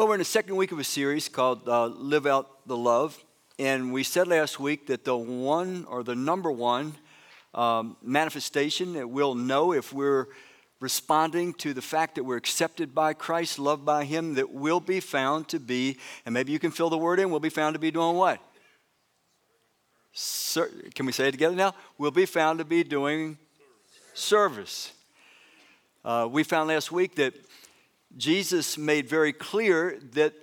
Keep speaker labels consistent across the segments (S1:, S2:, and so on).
S1: Well, we're in the second week of a series called uh, Live Out the Love. And we said last week that the one or the number one um, manifestation that we'll know if we're responding to the fact that we're accepted by Christ, loved by Him, that will be found to be, and maybe you can fill the word in, we'll be found to be doing what? Ser- can we say it together now? We'll be found to be doing service. Uh, we found last week that Jesus made very clear that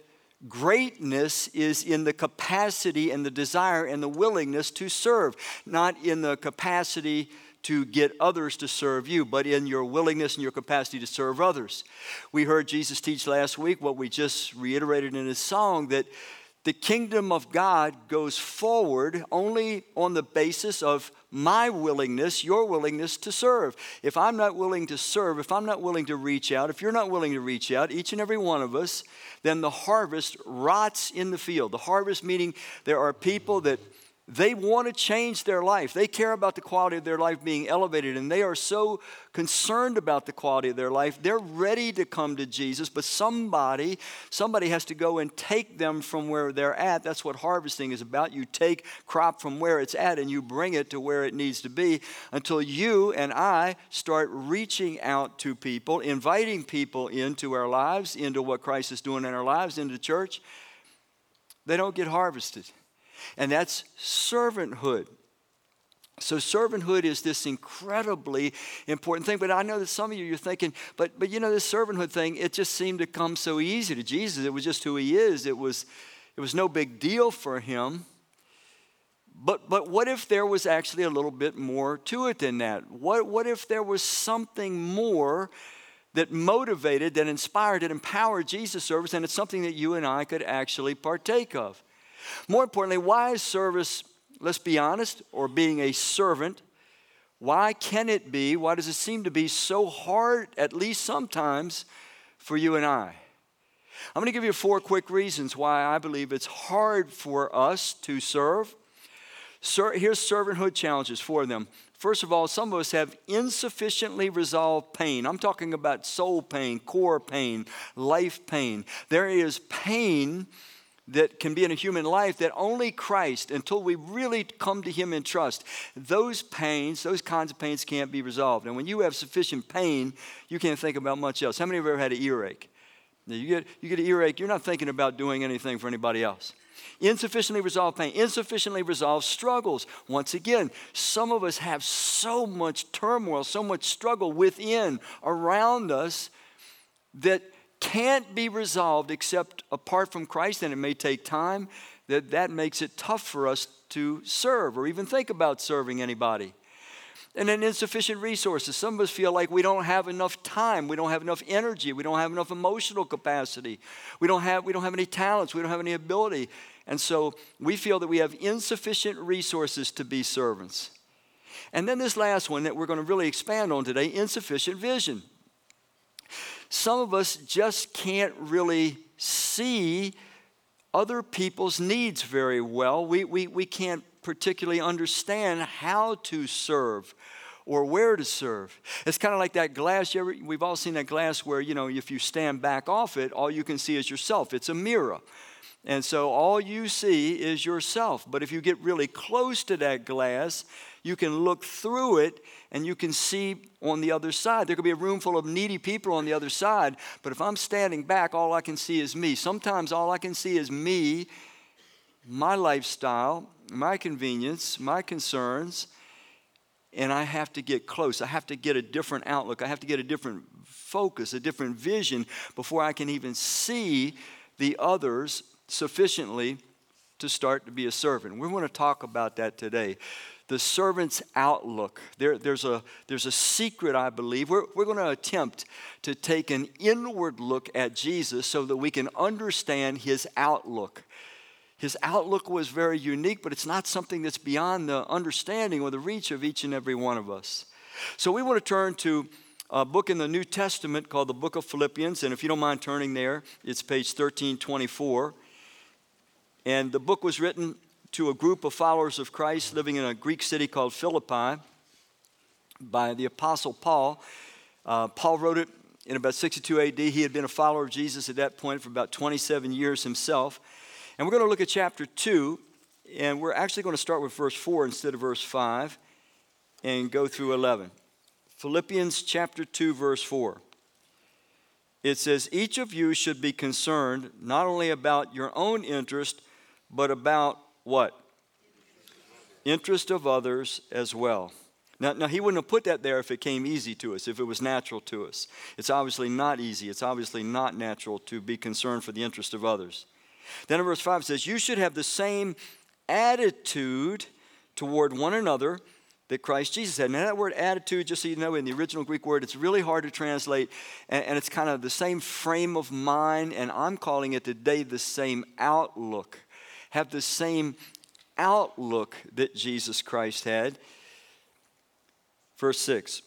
S1: greatness is in the capacity and the desire and the willingness to serve, not in the capacity to get others to serve you, but in your willingness and your capacity to serve others. We heard Jesus teach last week what we just reiterated in his song that the kingdom of God goes forward only on the basis of my willingness, your willingness to serve. If I'm not willing to serve, if I'm not willing to reach out, if you're not willing to reach out, each and every one of us, then the harvest rots in the field. The harvest meaning there are people that they want to change their life. They care about the quality of their life being elevated, and they are so concerned about the quality of their life. They're ready to come to Jesus, but somebody, somebody has to go and take them from where they're at. That's what harvesting is about. You take crop from where it's at and you bring it to where it needs to be until you and I start reaching out to people, inviting people into our lives, into what Christ is doing in our lives, into church. They don't get harvested and that's servanthood. So servanthood is this incredibly important thing. But I know that some of you you're thinking, but but you know this servanthood thing, it just seemed to come so easy to Jesus. It was just who he is. It was it was no big deal for him. But but what if there was actually a little bit more to it than that? What what if there was something more that motivated, that inspired, that empowered Jesus' service, and it's something that you and I could actually partake of? More importantly, why is service, let's be honest, or being a servant, why can it be, why does it seem to be so hard, at least sometimes, for you and I? I'm going to give you four quick reasons why I believe it's hard for us to serve. Here's servanthood challenges for them. First of all, some of us have insufficiently resolved pain. I'm talking about soul pain, core pain, life pain. There is pain that can be in a human life that only Christ, until we really come to Him in trust, those pains, those kinds of pains can't be resolved. And when you have sufficient pain, you can't think about much else. How many of you ever had an earache? You get, you get an earache, you're not thinking about doing anything for anybody else. Insufficiently resolved pain, insufficiently resolved struggles. Once again, some of us have so much turmoil, so much struggle within, around us, that can't be resolved except apart from Christ, and it may take time, that that makes it tough for us to serve or even think about serving anybody. And then insufficient resources. Some of us feel like we don't have enough time, we don't have enough energy, we don't have enough emotional capacity, we don't have, we don't have any talents, we don't have any ability. And so we feel that we have insufficient resources to be servants. And then this last one that we're going to really expand on today insufficient vision some of us just can't really see other people's needs very well. We, we, we can't particularly understand how to serve or where to serve. It's kind of like that glass. Ever, we've all seen that glass where, you know, if you stand back off it, all you can see is yourself. It's a mirror. And so all you see is yourself. But if you get really close to that glass, you can look through it and you can see on the other side. There could be a room full of needy people on the other side, but if I'm standing back, all I can see is me. Sometimes all I can see is me, my lifestyle, my convenience, my concerns, and I have to get close. I have to get a different outlook. I have to get a different focus, a different vision before I can even see the others sufficiently to start to be a servant. We want to talk about that today the servant's outlook. There, there's, a, there's a secret, I believe. We're, we're going to attempt to take an inward look at Jesus so that we can understand his outlook. His outlook was very unique, but it's not something that's beyond the understanding or the reach of each and every one of us. So we want to turn to a book in the New Testament called the Book of Philippians. And if you don't mind turning there, it's page 1324. And the book was written to a group of followers of Christ living in a Greek city called Philippi by the Apostle Paul. Uh, Paul wrote it in about 62 AD. He had been a follower of Jesus at that point for about 27 years himself. And we're going to look at chapter 2, and we're actually going to start with verse 4 instead of verse 5 and go through 11. Philippians chapter 2, verse 4. It says, Each of you should be concerned not only about your own interest, but about what? Interest of others as well. Now, now, he wouldn't have put that there if it came easy to us, if it was natural to us. It's obviously not easy. It's obviously not natural to be concerned for the interest of others. Then in verse 5 it says, You should have the same attitude toward one another that Christ Jesus had. Now, that word attitude, just so you know, in the original Greek word, it's really hard to translate, and, and it's kind of the same frame of mind, and I'm calling it today the same outlook. Have the same outlook that Jesus Christ had. Verse 6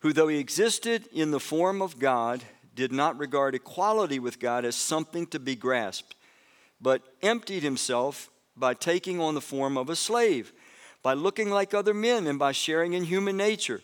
S1: Who, though he existed in the form of God, did not regard equality with God as something to be grasped, but emptied himself by taking on the form of a slave, by looking like other men, and by sharing in human nature.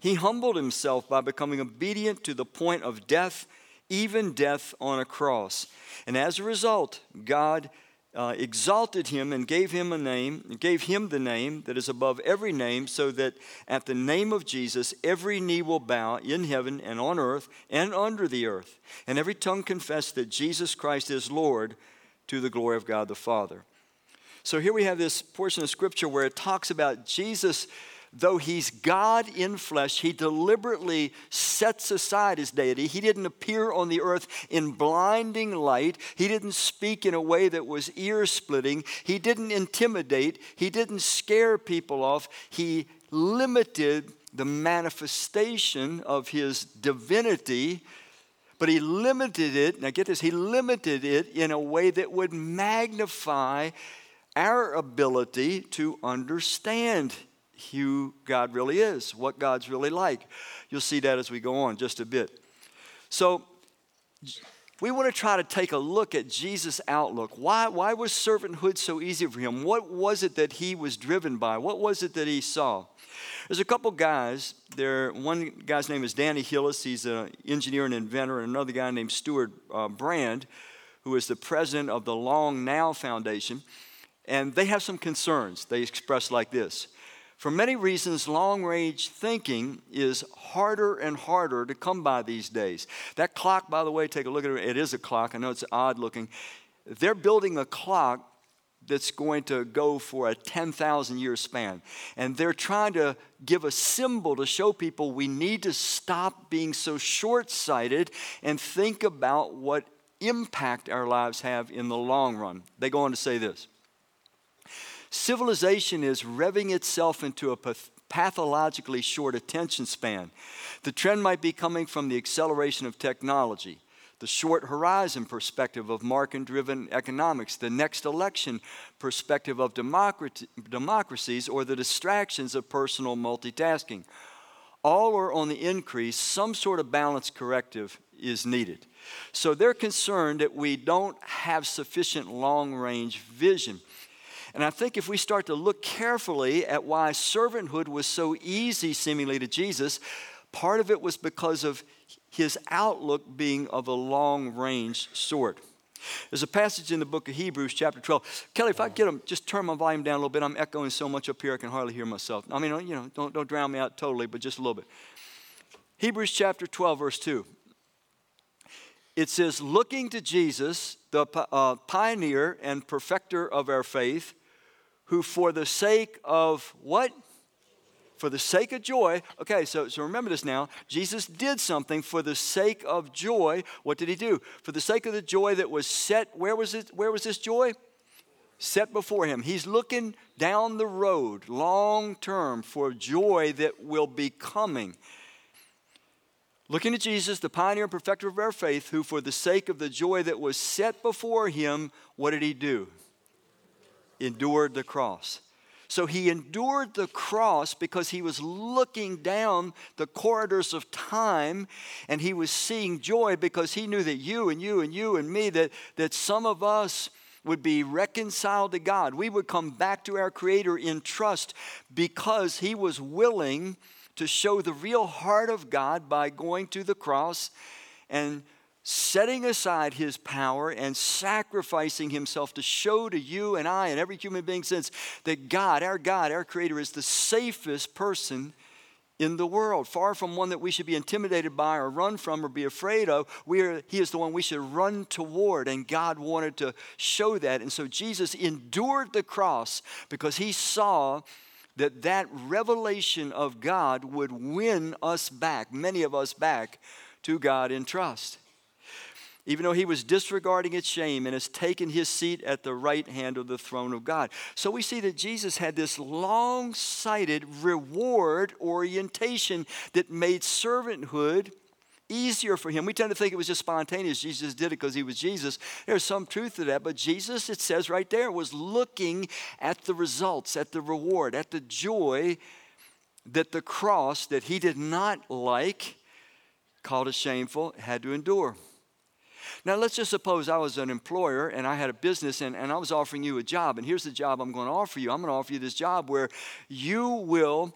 S1: He humbled himself by becoming obedient to the point of death, even death on a cross. And as a result, God uh, exalted him and gave him a name, gave him the name that is above every name, so that at the name of Jesus every knee will bow in heaven and on earth and under the earth, and every tongue confess that Jesus Christ is Lord to the glory of God the Father. So here we have this portion of scripture where it talks about Jesus though he's God in flesh, he deliberately sets aside his deity. He didn't appear on the earth in blinding light. He didn't speak in a way that was ear splitting. He didn't intimidate. He didn't scare people off. He limited the manifestation of his divinity. But he limited it, now get this, he limited it in a way that would magnify our ability to understand who God really is, what God's really like. You'll see that as we go on just a bit. So, we want to try to take a look at Jesus' outlook. Why, why was servanthood so easy for him? What was it that he was driven by? What was it that he saw? There's a couple guys. There, one guy's name is Danny Hillis. He's an engineer and inventor. And another guy named Stewart uh, Brand, who is the president of the Long Now Foundation. And they have some concerns. They express like this for many reasons, long range thinking is harder and harder to come by these days. That clock, by the way, take a look at it. It is a clock. I know it's odd looking. They're building a clock that's going to go for a 10,000 year span. And they're trying to give a symbol to show people we need to stop being so short sighted and think about what impact our lives have in the long run. They go on to say this Civilization is revving itself into a pathologically short attention span. The trend might be coming from the acceleration of technology, the short horizon perspective of market driven economics, the next election perspective of democracies, or the distractions of personal multitasking. All are on the increase. Some sort of balance corrective is needed. So they're concerned that we don't have sufficient long range vision. And I think if we start to look carefully at why servanthood was so easy, seemingly, to Jesus, part of it was because of his outlook being of a long range sort. There's a passage in the book of Hebrews, chapter 12. Kelly, if I get them, just turn my volume down a little bit. I'm echoing so much up here, I can hardly hear myself. I mean, you know, don't, don't drown me out totally, but just a little bit. Hebrews chapter 12, verse 2. It says, Looking to Jesus, the uh, pioneer and perfecter of our faith, who for the sake of what? For the sake of joy. Okay, so, so remember this now. Jesus did something for the sake of joy. What did he do? For the sake of the joy that was set, where was it? Where was this joy? Set before him. He's looking down the road, long term, for joy that will be coming. Looking at Jesus, the pioneer and perfecter of our faith, who for the sake of the joy that was set before him, what did he do? Endured the cross. So he endured the cross because he was looking down the corridors of time and he was seeing joy because he knew that you and you and you and me, that, that some of us would be reconciled to God. We would come back to our Creator in trust because he was willing to show the real heart of God by going to the cross and setting aside his power and sacrificing himself to show to you and I and every human being since that God, our God, our Creator, is the safest person in the world. Far from one that we should be intimidated by or run from or be afraid of, we are, he is the one we should run toward. And God wanted to show that. And so Jesus endured the cross because he saw that that revelation of God would win us back, many of us back, to God in trust even though he was disregarding its shame and has taken his seat at the right hand of the throne of God. So we see that Jesus had this long sighted reward orientation that made servanthood easier for him. We tend to think it was just spontaneous. Jesus did it because he was Jesus. There's some truth to that, but Jesus, it says right there, was looking at the results, at the reward, at the joy that the cross that he did not like, called it shameful, had to endure. Now, let's just suppose I was an employer and I had a business and, and I was offering you a job. And here's the job I'm going to offer you I'm going to offer you this job where you will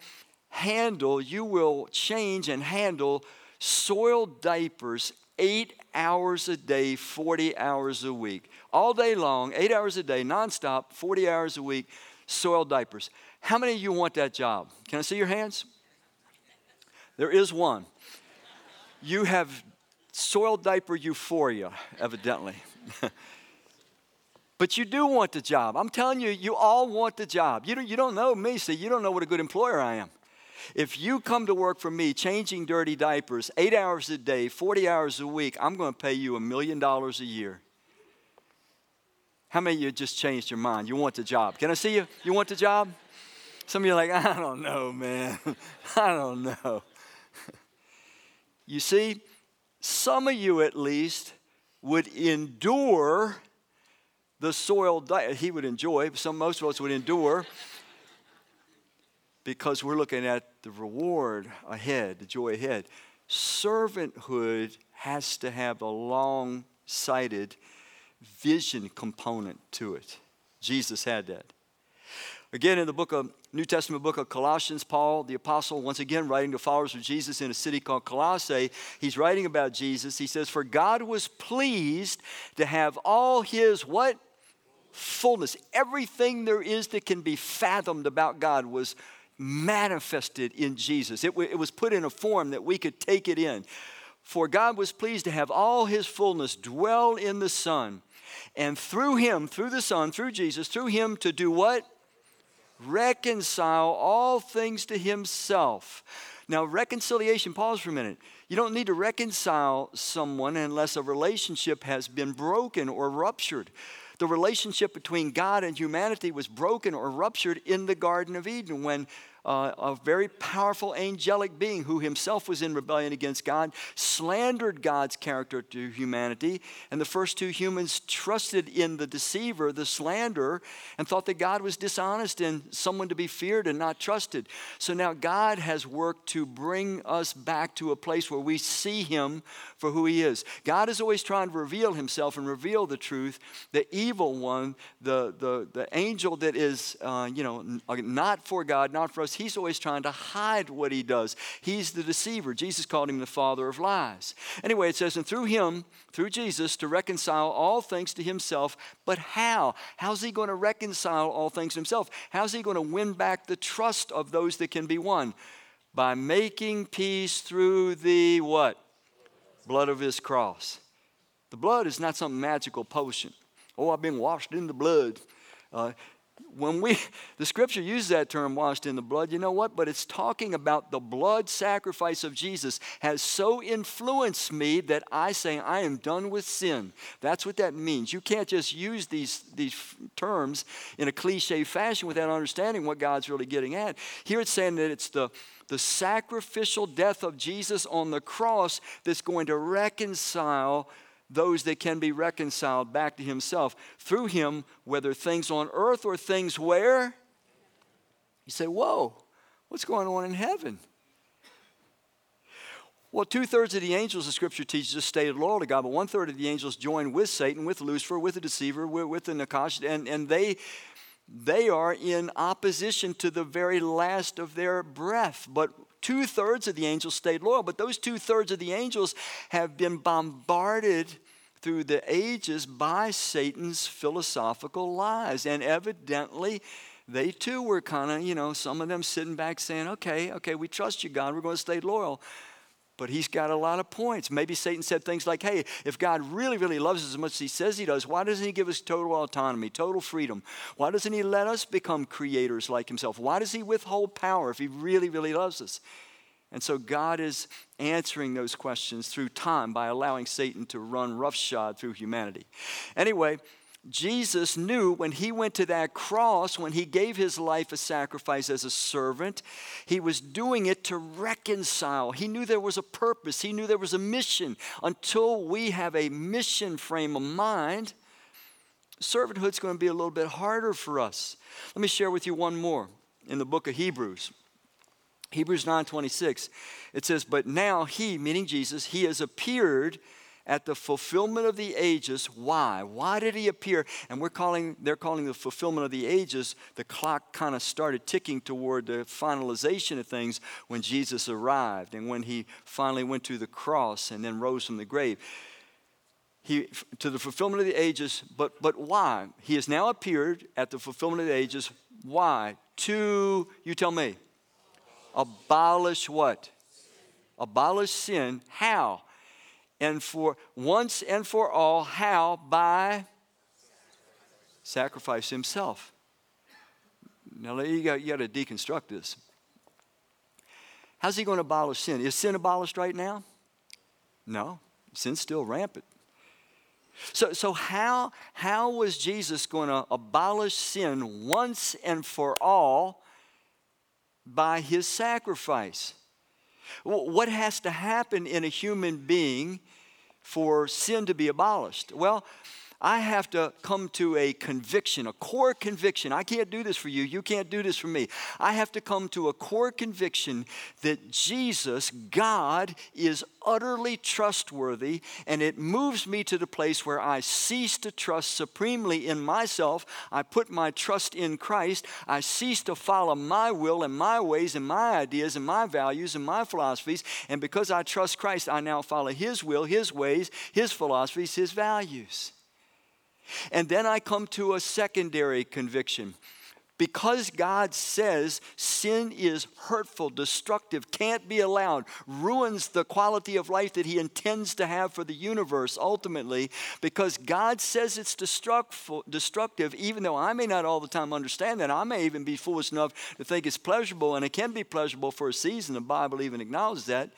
S1: handle, you will change and handle soiled diapers eight hours a day, 40 hours a week. All day long, eight hours a day, nonstop, 40 hours a week, soiled diapers. How many of you want that job? Can I see your hands? There is one. You have soiled diaper euphoria, evidently. but you do want the job. I'm telling you, you all want the job. You don't, you don't know me, so you don't know what a good employer I am. If you come to work for me changing dirty diapers eight hours a day, 40 hours a week, I'm going to pay you a million dollars a year. How many of you just changed your mind? You want the job? Can I see you? You want the job? Some of you are like, I don't know, man. I don't know. you see, some of you at least would endure the soiled diet. He would enjoy, some most of us would endure because we're looking at the reward ahead, the joy ahead. Servanthood has to have a long sighted vision component to it. Jesus had that. Again, in the book of New Testament book of Colossians, Paul, the apostle, once again writing to followers of Jesus in a city called Colossae, he's writing about Jesus. He says, For God was pleased to have all his what? Fullness. Everything there is that can be fathomed about God was manifested in Jesus. It, w- it was put in a form that we could take it in. For God was pleased to have all his fullness dwell in the Son. And through him, through the Son, through Jesus, through him to do what? Reconcile all things to himself. Now, reconciliation, pause for a minute. You don't need to reconcile someone unless a relationship has been broken or ruptured. The relationship between God and humanity was broken or ruptured in the Garden of Eden when uh, a very powerful angelic being who himself was in rebellion against God, slandered God's character to humanity. And the first two humans trusted in the deceiver, the slanderer, and thought that God was dishonest and someone to be feared and not trusted. So now God has worked to bring us back to a place where we see him for who he is. God is always trying to reveal himself and reveal the truth. The evil one, the, the, the angel that is, uh, you know, not for God, not for us, he's always trying to hide what he does. He's the deceiver. Jesus called him the father of lies. Anyway, it says, and through him, through Jesus, to reconcile all things to himself. But how? How's he going to reconcile all things to himself? How's he going to win back the trust of those that can be won? By making peace through the what? Blood of his cross. The blood is not some magical potion. Oh, I've been washed in the blood. Uh, when we the scripture uses that term washed in the blood you know what but it's talking about the blood sacrifice of jesus has so influenced me that i say i am done with sin that's what that means you can't just use these these terms in a cliche fashion without understanding what god's really getting at here it's saying that it's the the sacrificial death of jesus on the cross that's going to reconcile those that can be reconciled back to himself through him, whether things on earth or things where? You say, Whoa, what's going on in heaven? Well, two thirds of the angels, the scripture teaches, just stayed loyal to God, but one third of the angels joined with Satan, with Lucifer, with the deceiver, with, with the Nakash, and, and they, they are in opposition to the very last of their breath. But two thirds of the angels stayed loyal, but those two thirds of the angels have been bombarded through the ages by Satan's philosophical lies. And evidently, they too were kind of, you know, some of them sitting back saying, okay, okay, we trust you, God, we're going to stay loyal. But he's got a lot of points. Maybe Satan said things like, hey, if God really, really loves us as much as he says he does, why doesn't he give us total autonomy, total freedom? Why doesn't he let us become creators like himself? Why does he withhold power if he really, really loves us? And so God is answering those questions through time by allowing Satan to run roughshod through humanity. Anyway, Jesus knew when he went to that cross, when he gave his life a sacrifice as a servant, he was doing it to reconcile. He knew there was a purpose, he knew there was a mission. Until we have a mission frame of mind, servanthood's going to be a little bit harder for us. Let me share with you one more in the book of Hebrews. Hebrews 9:26 it says but now he meaning Jesus he has appeared at the fulfillment of the ages. Why? Why did he appear? And we're calling, they're calling the fulfillment of the ages, the clock kind of started ticking toward the finalization of things when Jesus arrived and when he finally went to the cross and then rose from the grave. He, to the fulfillment of the ages, but, but why? He has now appeared at the fulfillment of the ages. Why? To, you tell me, abolish what? Abolish sin. How? And for once and for all. How? By sacrifice himself. Now you got, you got to deconstruct this. How's he going to abolish sin? Is sin abolished right now? No, sin's still rampant. So, so how, how was Jesus going to abolish sin once and for all by his sacrifice? What has to happen in a human being for sin to be abolished? Well, I have to come to a conviction, a core conviction. I can't do this for you. You can't do this for me. I have to come to a core conviction that Jesus, God, is utterly trustworthy, and it moves me to the place where I cease to trust supremely in myself. I put my trust in Christ. I cease to follow my will and my ways and my ideas and my values and my philosophies. And because I trust Christ, I now follow His will, His ways, His philosophies, His values. And then I come to a secondary conviction. Because God says sin is hurtful, destructive, can't be allowed, ruins the quality of life that He intends to have for the universe ultimately, because God says it's destructive, even though I may not all the time understand that. I may even be foolish enough to think it's pleasurable, and it can be pleasurable for a season. The Bible even acknowledges that.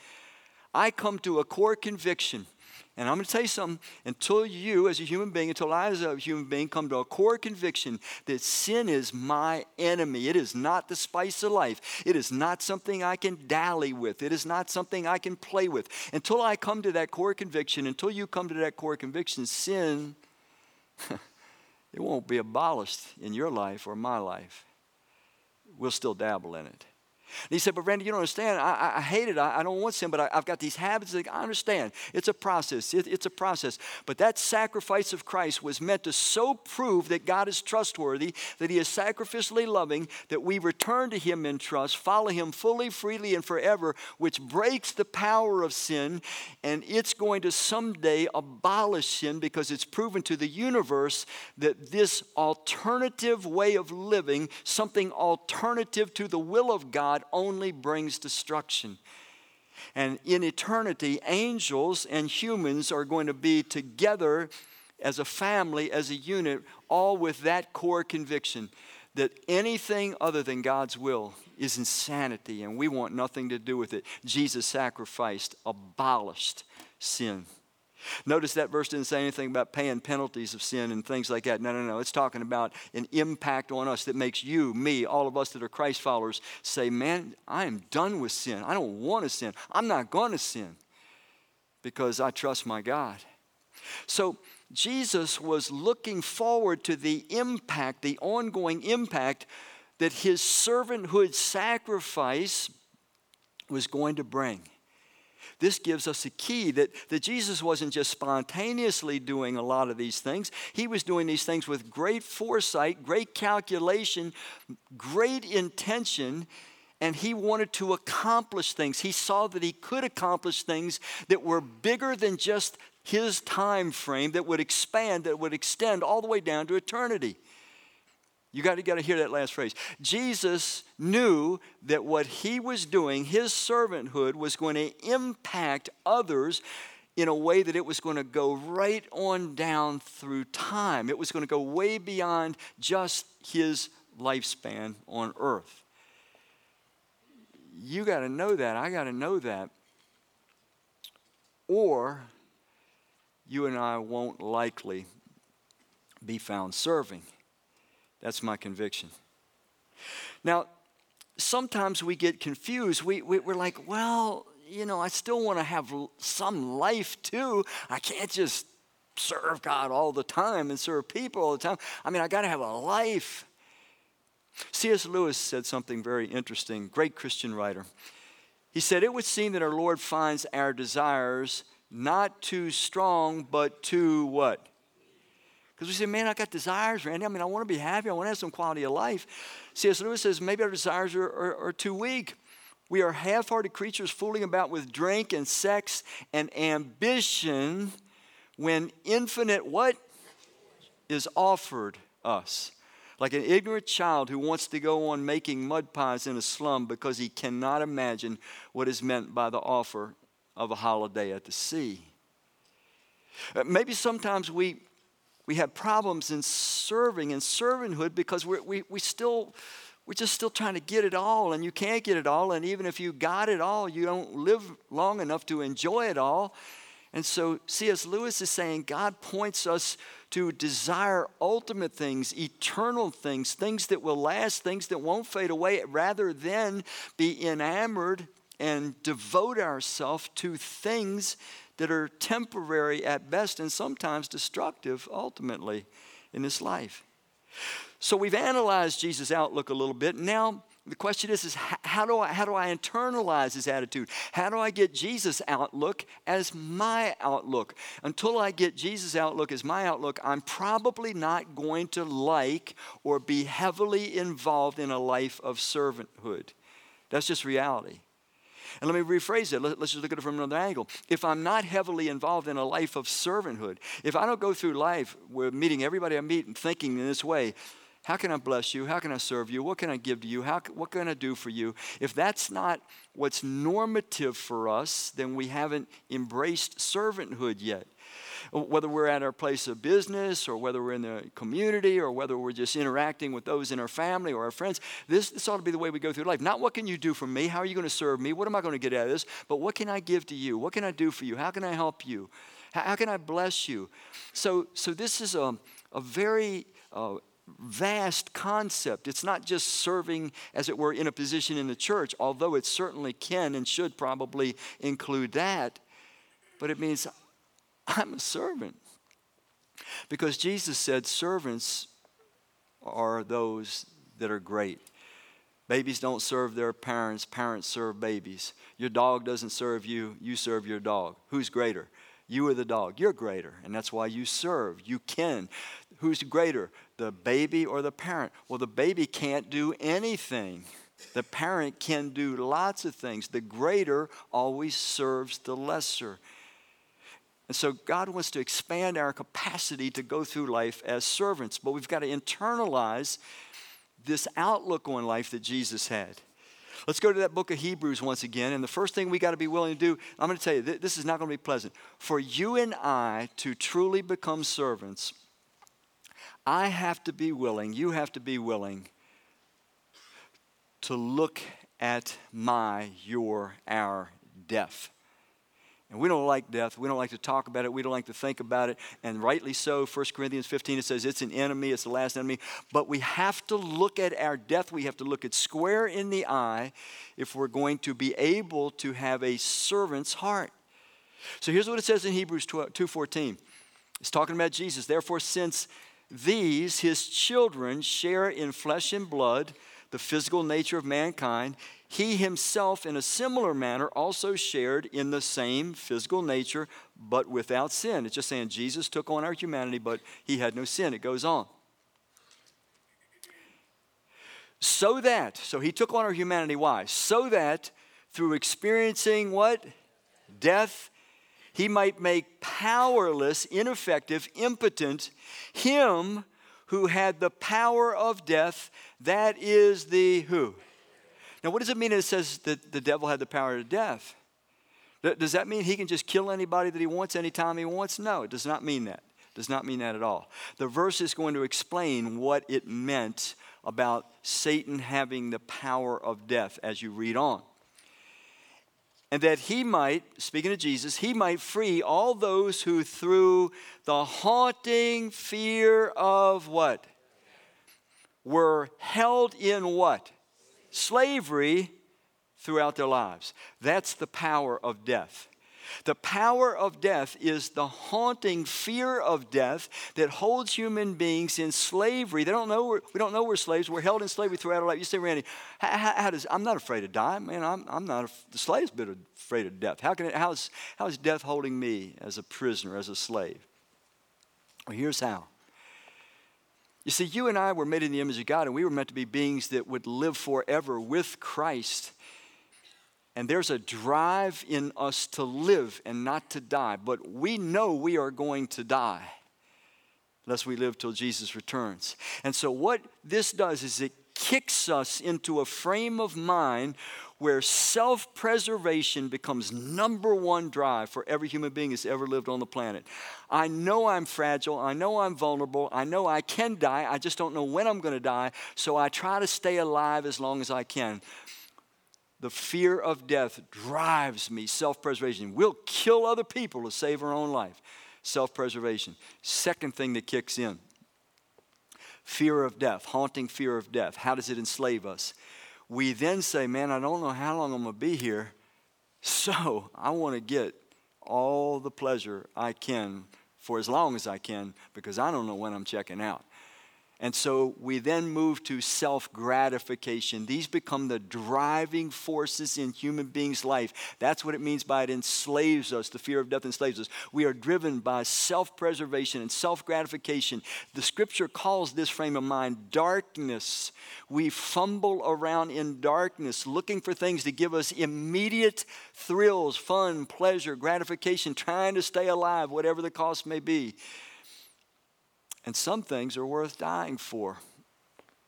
S1: I come to a core conviction and I'm going to tell you something until you, as a human being, until I, as a human being, come to a core conviction that sin is my enemy. It is not the spice of life. It is not something I can dally with. It is not something I can play with. Until I come to that core conviction, until you come to that core conviction, sin, it won't be abolished in your life or my life. We'll still dabble in it. And he said, But Randy, you don't understand. I, I hate it. I, I, don't want sin, but I, have got these habits. That I understand. It's a process. It, it's a process. But that sacrifice of Christ was meant to so prove that God is trustworthy, that He is sacrificially loving, that we return to Him in trust, follow Him fully, freely, and forever, which breaks the power of sin. And it's going to someday abolish sin because it's proven to the universe that this alternative way of living, something alternative to the will of God, Only brings destruction. And in eternity, angels and humans are going to be together as a family, as a unit, all with that core conviction that anything other than God's will is insanity and we want nothing to do with it. Jesus sacrificed, abolished sin. Notice that verse didn't say anything about paying penalties of sin and things like that. No, no, no. It's talking about an impact on us that makes you, me, all of us that are Christ followers say, Man, I am done with sin. I don't want to sin. I'm not going to sin because I trust my God. So, Jesus was looking forward to the impact, the ongoing impact that his servanthood sacrifice was going to bring this gives us a key that, that Jesus wasn't just spontaneously doing a lot of these things. He was doing these things with great foresight, great calculation, great intention, and he wanted to accomplish things. He saw that he could accomplish things that were bigger than just his time frame, that would expand, that would extend all the way down to eternity. You got to, got to hear that last phrase. Jesus knew that what he was doing, his servanthood, was going to impact others in a way that it was going to go right on down through time. It was going to go way beyond just his lifespan on earth. You got to know that. I got to know that. Or you and I won't likely be found serving. That's my conviction. Now, sometimes we get confused. We, we, are like, well, you know, I still want to have some life too. I can't just serve God all the time and serve people all the time. I mean, I got to have a life. C.S. Lewis said something very interesting, great Christian writer. He said, It would seem that our Lord finds our desires not too strong, but too what? Because we say, man, I got desires, Randy. I mean, I want to be happy. I want to have some quality of life. C.S. Lewis says, maybe our desires are, are, are too weak. We are half hearted creatures fooling about with drink and sex and ambition when infinite what is offered us. Like an ignorant child who wants to go on making mud pies in a slum because he cannot imagine what is meant by the offer of a holiday at the sea. Uh, maybe sometimes we, we have problems in serving and servanthood because we we, we still we're just still trying to get it all, and you can't get it all. And even if you got it all, you don't live long enough to enjoy it all. And so C.S. Lewis is saying God points us to desire ultimate things, eternal things, things that will last, things that won't fade away, rather than be enamored and devote ourselves to things that are temporary at best and sometimes destructive ultimately in this life. So we've analyzed Jesus' outlook a little bit. Now, the question is, is how, do I, how do I internalize his attitude? How do I get Jesus' outlook as my outlook? Until I get Jesus' outlook as my outlook, I'm probably not going to like or be heavily involved in a life of servanthood. That's just reality. And let me rephrase it. Let's just look at it from another angle. If I'm not heavily involved in a life of servanthood, if I don't go through life with meeting everybody I meet and thinking in this way, how can I bless you? How can I serve you? What can I give to you? How, what can I do for you? If that's not what's normative for us, then we haven't embraced servanthood yet. Whether we're at our place of business or whether we're in the community or whether we're just interacting with those in our family or our friends, this, this ought to be the way we go through life. Not what can you do for me? How are you going to serve me? What am I going to get out of this? But what can I give to you? What can I do for you? How can I help you? How, how can I bless you? So, so this is a, a very uh, vast concept. It's not just serving, as it were, in a position in the church, although it certainly can and should probably include that. But it means I'm a servant. Because Jesus said servants are those that are great. Babies don't serve their parents, parents serve babies. Your dog doesn't serve you, you serve your dog. Who's greater? You or the dog? You're greater, and that's why you serve. You can. Who's greater, the baby or the parent? Well, the baby can't do anything. The parent can do lots of things. The greater always serves the lesser. And so God wants to expand our capacity to go through life as servants, but we've got to internalize this outlook on life that Jesus had. Let's go to that book of Hebrews once again. And the first thing we got to be willing to do, I'm going to tell you, this is not going to be pleasant. For you and I to truly become servants, I have to be willing, you have to be willing to look at my, your, our death. And we don't like death. We don't like to talk about it. We don't like to think about it. And rightly so. 1 Corinthians 15, it says it's an enemy, it's the last enemy. But we have to look at our death. We have to look it square in the eye if we're going to be able to have a servant's heart. So here's what it says in Hebrews 2.14. It's talking about Jesus. Therefore, since these, his children, share in flesh and blood, the physical nature of mankind, he himself, in a similar manner, also shared in the same physical nature, but without sin. It's just saying Jesus took on our humanity, but he had no sin. It goes on. So that, so he took on our humanity. Why? So that through experiencing what? Death, he might make powerless, ineffective, impotent him who had the power of death. That is the who? Now, what does it mean it says that the devil had the power of death? Does that mean he can just kill anybody that he wants anytime he wants? No, it does not mean that. It does not mean that at all. The verse is going to explain what it meant about Satan having the power of death as you read on. And that he might, speaking of Jesus, he might free all those who through the haunting fear of what? Were held in what? Slavery throughout their lives. That's the power of death. The power of death is the haunting fear of death that holds human beings in slavery. They don't know we're, we don't know we're slaves. We're held in slavery throughout our life. You say, Randy, how, how, how does I'm not afraid to die, man. I'm, I'm not. A, the slave's afraid of death. How can it, how is how is death holding me as a prisoner, as a slave? Well, here's how. You see, you and I were made in the image of God, and we were meant to be beings that would live forever with Christ and there's a drive in us to live and not to die. But we know we are going to die unless we live till Jesus returns. And so, what this does is it kicks us into a frame of mind where self preservation becomes number one drive for every human being that's ever lived on the planet. I know I'm fragile. I know I'm vulnerable. I know I can die. I just don't know when I'm going to die. So I try to stay alive as long as I can the fear of death drives me self preservation. We'll kill other people to save our own life. Self preservation. Second thing that kicks in fear of death, haunting fear of death. How does it enslave us? We then say, Man, I don't know how long I'm going to be here, so I want to get all the pleasure I can for as long as I can because I don't know when I'm checking out. And so we then move to self gratification. These become the driving forces in human beings' life. That's what it means by it enslaves us. The fear of death enslaves us. We are driven by self preservation and self gratification. The scripture calls this frame of mind darkness. We fumble around in darkness looking for things to give us immediate thrills, fun, pleasure, gratification, trying to stay alive, whatever the cost may be. And some things are worth dying for.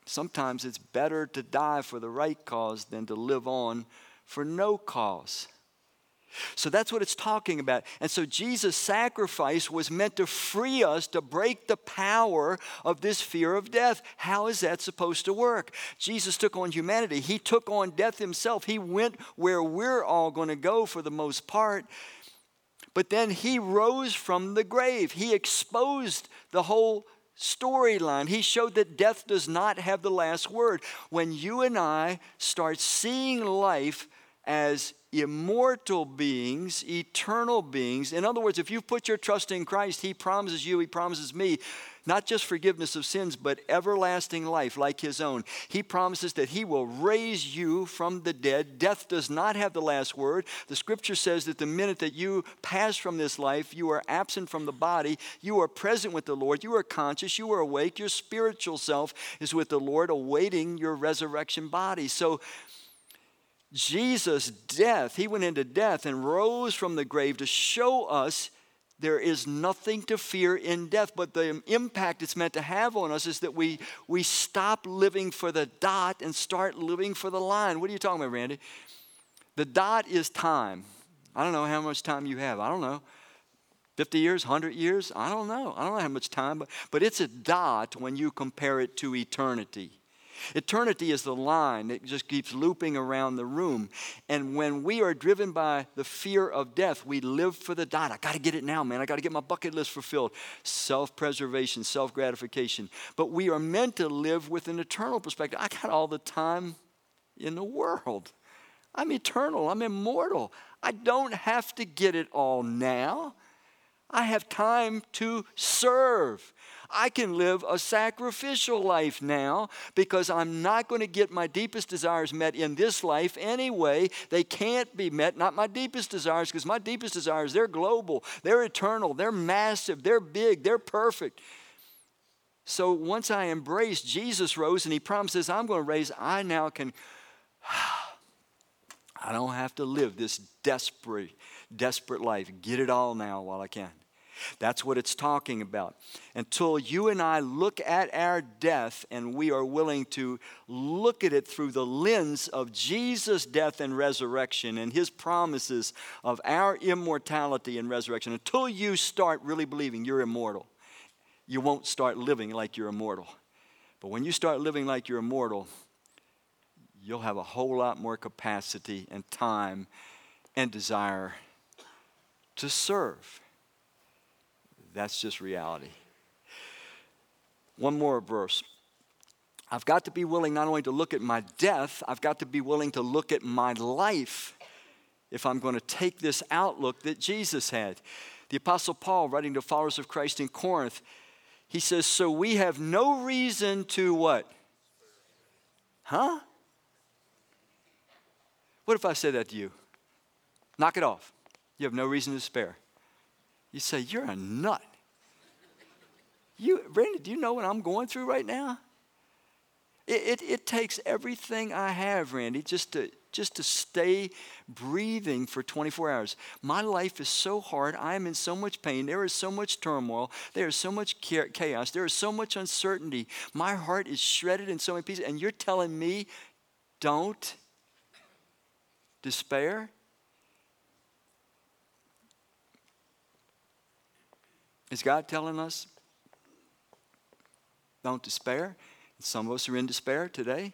S1: Sometimes it's better to die for the right cause than to live on for no cause. So that's what it's talking about. And so Jesus' sacrifice was meant to free us to break the power of this fear of death. How is that supposed to work? Jesus took on humanity, He took on death Himself. He went where we're all going to go for the most part. But then he rose from the grave. He exposed the whole storyline. He showed that death does not have the last word. When you and I start seeing life as immortal beings, eternal beings, in other words, if you put your trust in Christ, He promises you, He promises me not just forgiveness of sins, but everlasting life like his own. He promises that he will raise you from the dead. Death does not have the last word. The scripture says that the minute that you pass from this life, you are absent from the body, you are present with the Lord, you are conscious, you are awake, your spiritual self is with the Lord, awaiting your resurrection body. So, Jesus' death, he went into death and rose from the grave to show us there is nothing to fear in death, but the impact it's meant to have on us is that we, we stop living for the dot and start living for the line. What are you talking about, Randy? The dot is time. I don't know how much time you have. I don't know. 50 years, 100 years? I don't know. I don't know how much time, but, but it's a dot when you compare it to eternity. Eternity is the line that just keeps looping around the room. And when we are driven by the fear of death, we live for the dot. I got to get it now, man. I got to get my bucket list fulfilled. Self preservation, self gratification. But we are meant to live with an eternal perspective. I got all the time in the world. I'm eternal, I'm immortal. I don't have to get it all now. I have time to serve. I can live a sacrificial life now because I'm not going to get my deepest desires met in this life anyway. They can't be met, not my deepest desires, because my deepest desires, they're global, they're eternal, they're massive, they're big, they're perfect. So once I embrace Jesus rose and he promises I'm going to raise, I now can I don't have to live this desperate desperate life. Get it all now while I can. That's what it's talking about. Until you and I look at our death and we are willing to look at it through the lens of Jesus' death and resurrection and his promises of our immortality and resurrection, until you start really believing you're immortal, you won't start living like you're immortal. But when you start living like you're immortal, you'll have a whole lot more capacity and time and desire to serve. That's just reality. One more verse. I've got to be willing not only to look at my death, I've got to be willing to look at my life if I'm going to take this outlook that Jesus had. The Apostle Paul, writing to followers of Christ in Corinth, he says, So we have no reason to what? Huh? What if I said that to you? Knock it off. You have no reason to spare. You say, You're a nut. You, Randy, do you know what I'm going through right now? It, it, it, takes everything I have, Randy, just to, just to stay breathing for 24 hours. My life is so hard. I am in so much pain. There is so much turmoil. There is so much chaos. There is so much uncertainty. My heart is shredded in so many pieces. And you're telling me, don't despair? Is God telling us, don't despair? Some of us are in despair today.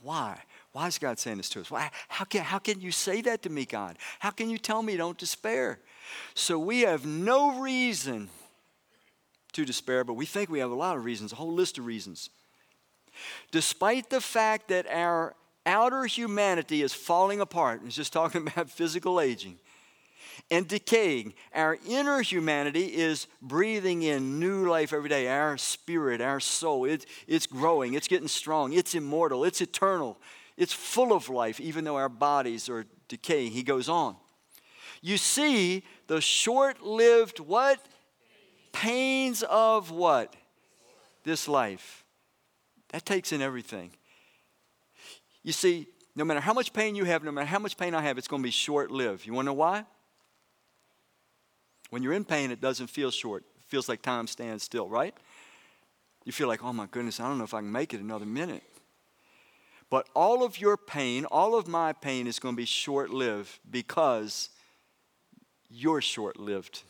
S1: Why? Why is God saying this to us? Why, how, can, how can you say that to me, God? How can you tell me don't despair? So we have no reason to despair, but we think we have a lot of reasons, a whole list of reasons. Despite the fact that our outer humanity is falling apart, it's just talking about physical aging, and decaying. Our inner humanity is breathing in new life every day. Our spirit, our soul, it, it's growing, it's getting strong, it's immortal, it's eternal, it's full of life, even though our bodies are decaying. He goes on. You see, the short lived what? Pains of what? This life. That takes in everything. You see, no matter how much pain you have, no matter how much pain I have, it's going to be short lived. You want to know why? When you're in pain, it doesn't feel short. It feels like time stands still, right? You feel like, oh my goodness, I don't know if I can make it another minute. But all of your pain, all of my pain is going to be short lived because you're short lived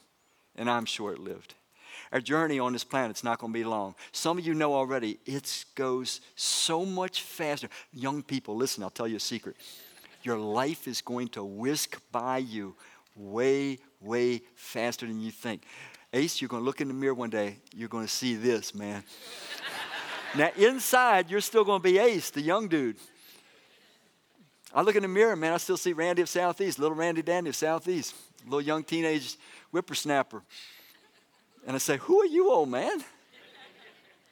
S1: and I'm short lived. Our journey on this planet is not going to be long. Some of you know already, it goes so much faster. Young people, listen, I'll tell you a secret. Your life is going to whisk by you way, way faster than you think. Ace, you're going to look in the mirror one day, you're going to see this, man. now, inside, you're still going to be Ace, the young dude. I look in the mirror, man, I still see Randy of Southeast, little Randy Dandy of Southeast, little young teenage whippersnapper. And I say, Who are you, old man?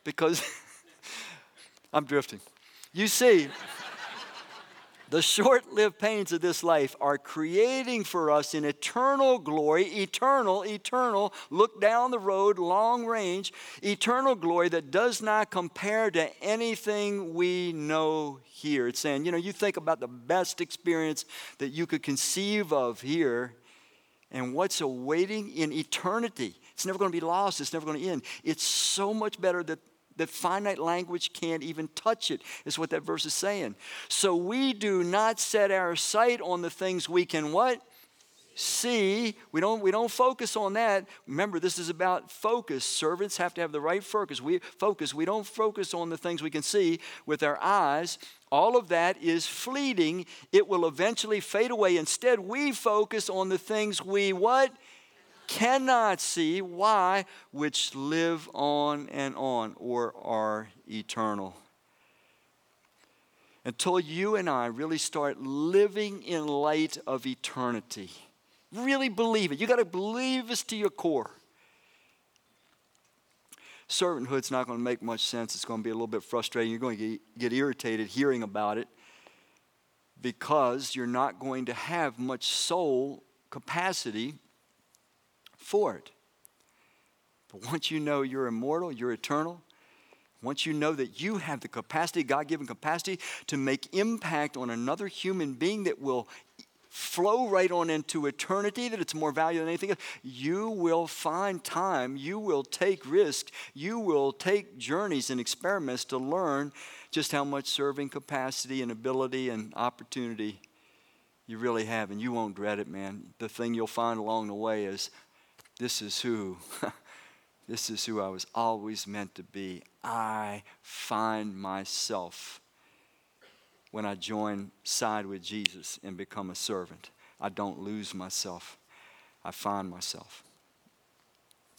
S1: Because I'm drifting. You see, the short lived pains of this life are creating for us an eternal glory, eternal, eternal, look down the road, long range, eternal glory that does not compare to anything we know here. It's saying, you know, you think about the best experience that you could conceive of here and what's awaiting in eternity. It's never going to be lost, it's never going to end. It's so much better that that finite language can't even touch it, is what that verse is saying. So we do not set our sight on the things we can what? see. We don't we don't focus on that. Remember this is about focus. Servants have to have the right focus. We focus. We don't focus on the things we can see with our eyes. All of that is fleeting. It will eventually fade away. Instead we focus on the things we what cannot see. Why? Which live on and on or are eternal. Until you and I really start living in light of eternity. Really believe it. You got to believe this to your core. Servanthood's not going to make much sense. It's going to be a little bit frustrating. You're going to get, irritated hearing about it because you're not going to have much soul capacity for it. But once you know you're immortal, you're eternal, once you know that you have the capacity, God given capacity, to make impact on another human being that will flow right on into eternity, that it's more valuable than anything else, you will find time, you will take risks, you will take journeys and experiments to learn just how much serving capacity and ability and opportunity you really have. And you won't dread it, man. The thing you'll find along the way is this is who. this is who I was always meant to be. I find myself when I join side with Jesus and become a servant. I don't lose myself, I find myself.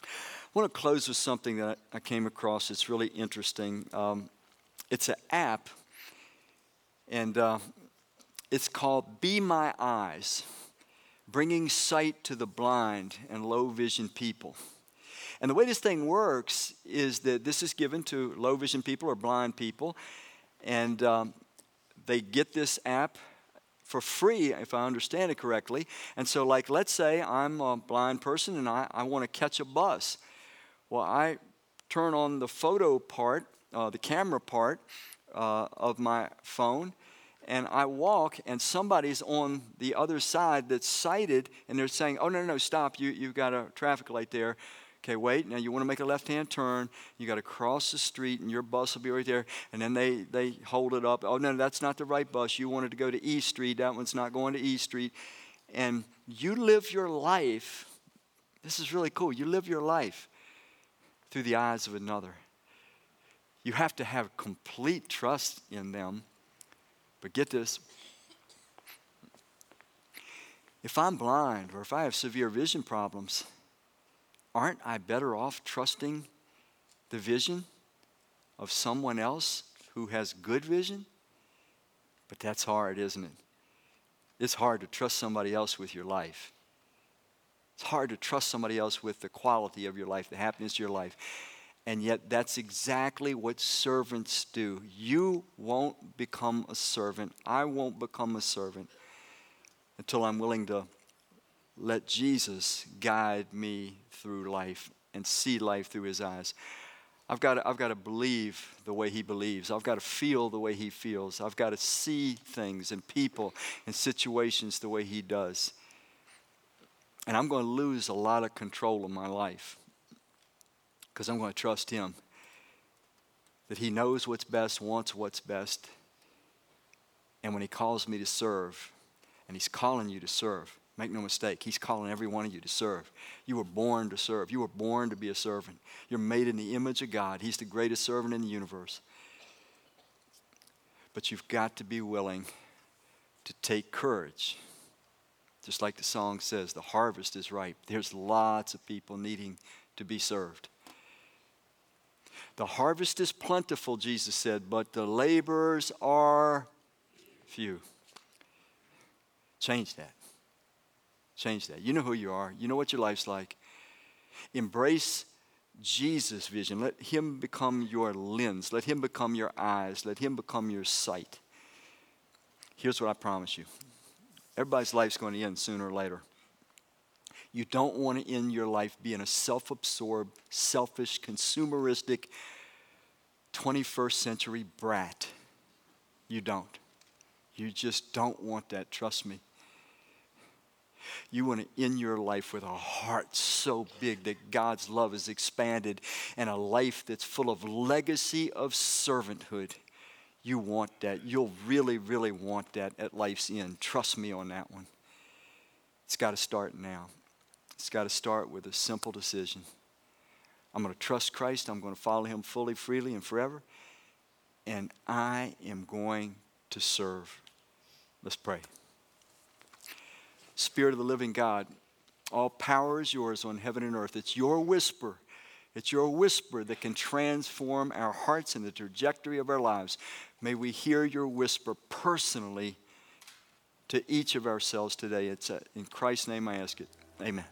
S1: I want to close with something that I came across. It's really interesting. Um, it's an app, and uh, it's called Be My Eyes Bringing Sight to the Blind and Low Vision People. And the way this thing works is that this is given to low vision people or blind people, and um, they get this app for free, if I understand it correctly. And so, like, let's say I'm a blind person and I, I want to catch a bus. Well, I turn on the photo part, uh, the camera part uh, of my phone, and I walk, and somebody's on the other side that's sighted, and they're saying, Oh, no, no, no, stop. You, you've got a traffic light there. Okay, wait. Now you want to make a left hand turn. You got to cross the street, and your bus will be right there. And then they, they hold it up. Oh, no, that's not the right bus. You wanted to go to E Street. That one's not going to E Street. And you live your life. This is really cool. You live your life through the eyes of another. You have to have complete trust in them. But get this if I'm blind or if I have severe vision problems, aren't I better off trusting the vision of someone else who has good vision? But that's hard, isn't it? It's hard to trust somebody else with your life. It's hard to trust somebody else with the quality of your life, the happiness of your life. And yet, that's exactly what servants do. You won't become a servant. I won't become a servant until I'm willing to let Jesus guide me through life and see life through his eyes. I've got, to, I've got to believe the way he believes. I've got to feel the way he feels. I've got to see things and people and situations the way he does. And I'm going to lose a lot of control of my life because I'm going to trust him that he knows what's best, wants what's best. And when he calls me to serve, and he's calling you to serve, Make no mistake, He's calling every one of you to serve. You were born to serve. You were born to be a servant. You're made in the image of God. He's the greatest servant in the universe. But you've got to be willing to take courage. Just like the song says, the harvest is ripe. There's lots of people needing to be served. The harvest is plentiful, Jesus said, but the laborers are few. Change that. Change that. You know who you are, you know what your life's like. Embrace Jesus' vision. Let Him become your lens, let Him become your eyes, let Him become your sight. Here's what I promise you everybody's life's going to end sooner or later. You don't want to end your life being a self absorbed, selfish, consumeristic 21st century brat. You don't. You just don't want that, trust me. You want to end your life with a heart so big that God's love is expanded and a life that's full of legacy of servanthood. You want that. You'll really, really want that at life's end. Trust me on that one. It's got to start now. It's got to start with a simple decision. I'm going to trust Christ. I'm going to follow him fully, freely, and forever. And I am going to serve. Let's pray. Spirit of the living God, all power is yours on heaven and earth. It's your whisper. It's your whisper that can transform our hearts and the trajectory of our lives. May we hear your whisper personally to each of ourselves today. It's uh, in Christ's name I ask it. Amen.